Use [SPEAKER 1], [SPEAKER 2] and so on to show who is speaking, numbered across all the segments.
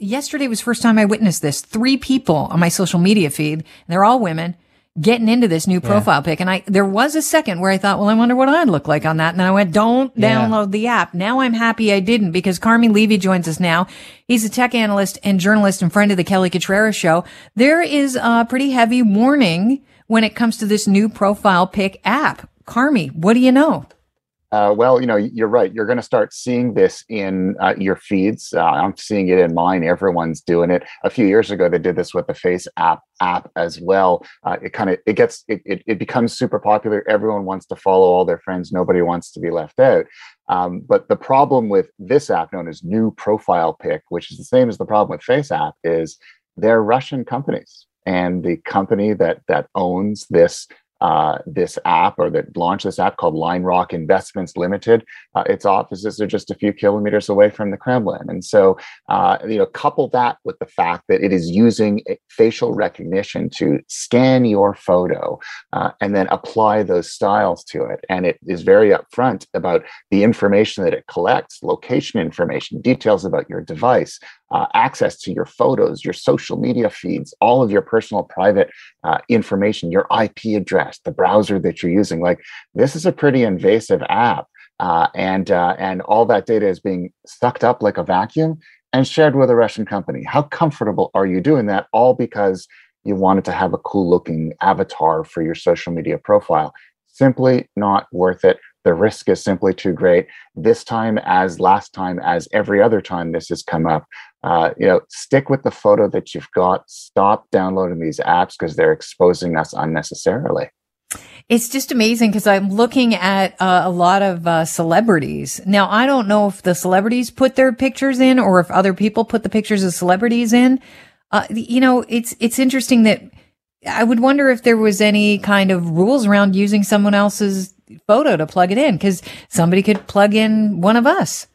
[SPEAKER 1] yesterday was first time I witnessed this. Three people on my social media feed, and they're all women getting into this new profile yeah. pic. And I, there was a second where I thought, well, I wonder what I'd look like on that. And I went, don't yeah. download the app. Now I'm happy I didn't because Carmi Levy joins us now. He's a tech analyst and journalist and friend of the Kelly Cutrara show. There is a pretty heavy warning when it comes to this new profile pic app. Carmi, what do you know?
[SPEAKER 2] Uh, well, you know, you're right. You're going to start seeing this in uh, your feeds. Uh, I'm seeing it in mine. Everyone's doing it. A few years ago, they did this with the Face app app as well. Uh, it kind of it gets it, it, it becomes super popular. Everyone wants to follow all their friends. Nobody wants to be left out. Um, but the problem with this app, known as New Profile Pic, which is the same as the problem with FaceApp, is they're Russian companies, and the company that that owns this uh, this app or that launched this app called Linerock Investments Limited. Uh, its offices are just a few kilometers away from the Kremlin, and so uh, you know, couple that with the fact that it is using facial recognition to scan your photo uh, and then apply those styles to it, and it is very upfront about the information that it collects, location information, details about your device, uh, access to your photos, your social media feeds, all of your personal private uh, information, your IP address, the browser that you're using. Like this is a pretty invasive app, uh, and uh, and all that data is being sucked up like a vacuum and shared with a Russian company. How comfortable are you doing that? All because you wanted to have a cool looking avatar for your social media profile. Simply not worth it the risk is simply too great. This time, as last time, as every other time this has come up, uh, you know, stick with the photo that you've got. Stop downloading these apps because they're exposing us unnecessarily.
[SPEAKER 1] It's just amazing because I'm looking at uh, a lot of uh, celebrities. Now, I don't know if the celebrities put their pictures in or if other people put the pictures of celebrities in. Uh, you know, it's it's interesting that I would wonder if there was any kind of rules around using someone else's photo to plug it in because somebody could plug in one of us.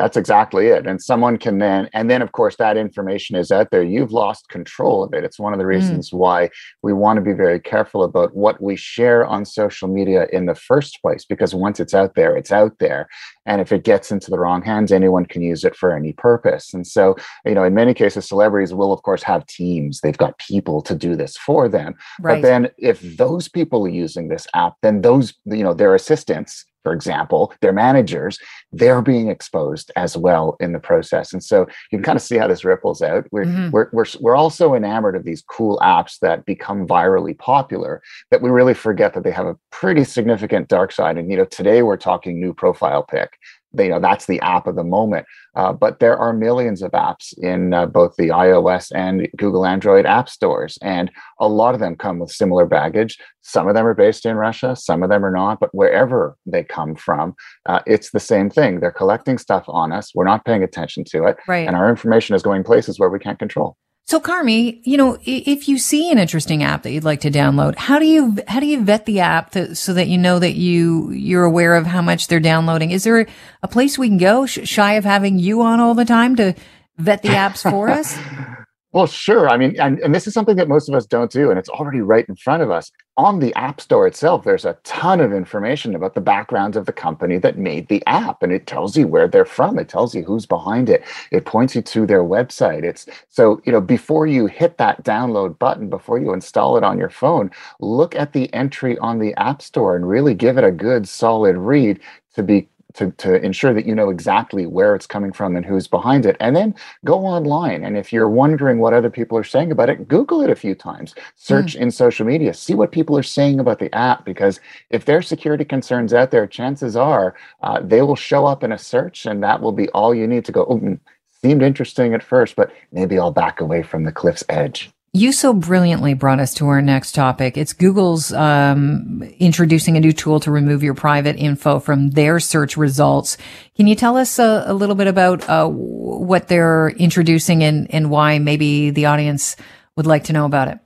[SPEAKER 2] That's exactly it. And someone can then, and then of course, that information is out there. You've lost control of it. It's one of the mm. reasons mm. why we want to be very careful about what we share on social media in the first place, because once it's out there, it's out there. And if it gets into the wrong hands, anyone can use it for any purpose. And so, you know, in many cases, celebrities will, of course, have teams. They've got people to do this for them. Right. But then if those people are using this app, then those, you know, their assistants for example, their managers, they're being exposed as well in the process. And so you can kind of see how this ripples out. We're, mm-hmm. we're, we're, we're also enamored of these cool apps that become virally popular that we really forget that they have a pretty significant dark side. And, you know, today we're talking new profile pic you know that's the app of the moment. Uh, but there are millions of apps in uh, both the ios and google android app stores and a lot of them come with similar baggage. Some of them are based in russia some of them are not but wherever they come from uh, it's the same thing. They're collecting stuff on us. We're not paying attention to it.
[SPEAKER 1] Right.
[SPEAKER 2] and our information is going places where we can't control
[SPEAKER 1] so Carmi, you know, if you see an interesting app that you'd like to download, how do you how do you vet the app to, so that you know that you you're aware of how much they're downloading? Is there a place we can go shy of having you on all the time to vet the apps for us?
[SPEAKER 2] Well, sure. I mean, and, and this is something that most of us don't do, and it's already right in front of us. On the App Store itself, there's a ton of information about the backgrounds of the company that made the app, and it tells you where they're from. It tells you who's behind it. It points you to their website. It's so, you know, before you hit that download button, before you install it on your phone, look at the entry on the App Store and really give it a good solid read to be to, to ensure that you know exactly where it's coming from and who's behind it. And then go online. And if you're wondering what other people are saying about it, Google it a few times. Search mm. in social media, see what people are saying about the app. Because if there are security concerns out there, chances are uh, they will show up in a search, and that will be all you need to go, oh, seemed interesting at first, but maybe I'll back away from the cliff's edge.
[SPEAKER 1] You so brilliantly brought us to our next topic. It's Google's um, introducing a new tool to remove your private info from their search results. Can you tell us a, a little bit about uh, what they're introducing and, and why maybe the audience would like to know about it?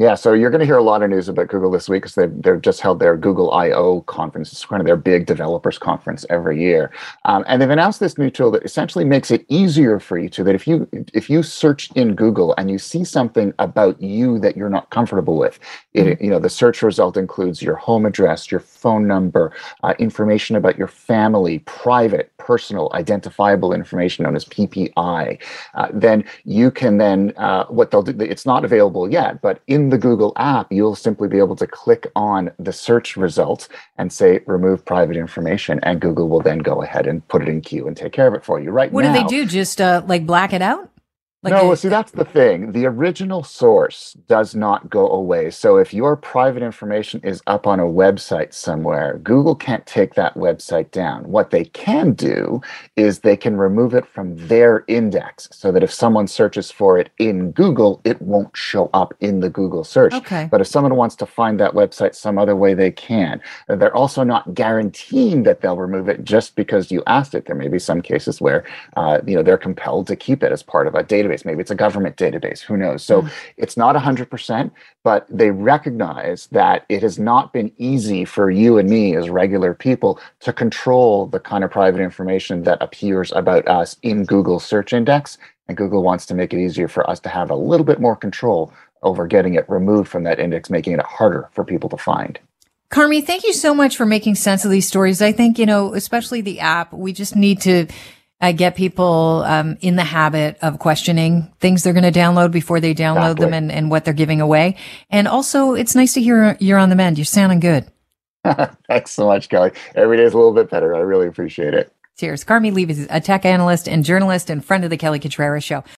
[SPEAKER 2] Yeah, so you're going to hear a lot of news about Google this week because they've, they've just held their Google I/O conference. It's kind of their big developers conference every year, um, and they've announced this new tool that essentially makes it easier for you to that if you if you search in Google and you see something about you that you're not comfortable with, it mm-hmm. you know the search result includes your home address, your phone number, uh, information about your family, private, personal, identifiable information known as PPI. Uh, then you can then uh, what they'll do. It's not available yet, but in the Google app, you'll simply be able to click on the search results and say remove private information, and Google will then go ahead and put it in queue and take care of it for you. Right
[SPEAKER 1] what
[SPEAKER 2] now,
[SPEAKER 1] do they do? Just uh, like black it out?
[SPEAKER 2] Like no, well, see, that's the thing. The original source does not go away. So if your private information is up on a website somewhere, Google can't take that website down. What they can do is they can remove it from their index so that if someone searches for it in Google, it won't show up in the Google search.
[SPEAKER 1] Okay.
[SPEAKER 2] But if someone wants to find that website some other way, they can. They're also not guaranteeing that they'll remove it just because you asked it. There may be some cases where, uh, you know, they're compelled to keep it as part of a database database. Maybe it's a government database. Who knows? So mm. it's not 100%, but they recognize that it has not been easy for you and me as regular people to control the kind of private information that appears about us in Google search index. And Google wants to make it easier for us to have a little bit more control over getting it removed from that index, making it harder for people to find.
[SPEAKER 1] Carmi, thank you so much for making sense of these stories. I think, you know, especially the app, we just need to I get people um, in the habit of questioning things they're going to download before they download exactly. them and, and what they're giving away. And also, it's nice to hear you're on the mend. You're sounding good.
[SPEAKER 2] Thanks so much, Kelly. Every day is a little bit better. I really appreciate it.
[SPEAKER 1] Cheers. Carmi Levy is a tech analyst and journalist and friend of the Kelly Cutrara Show.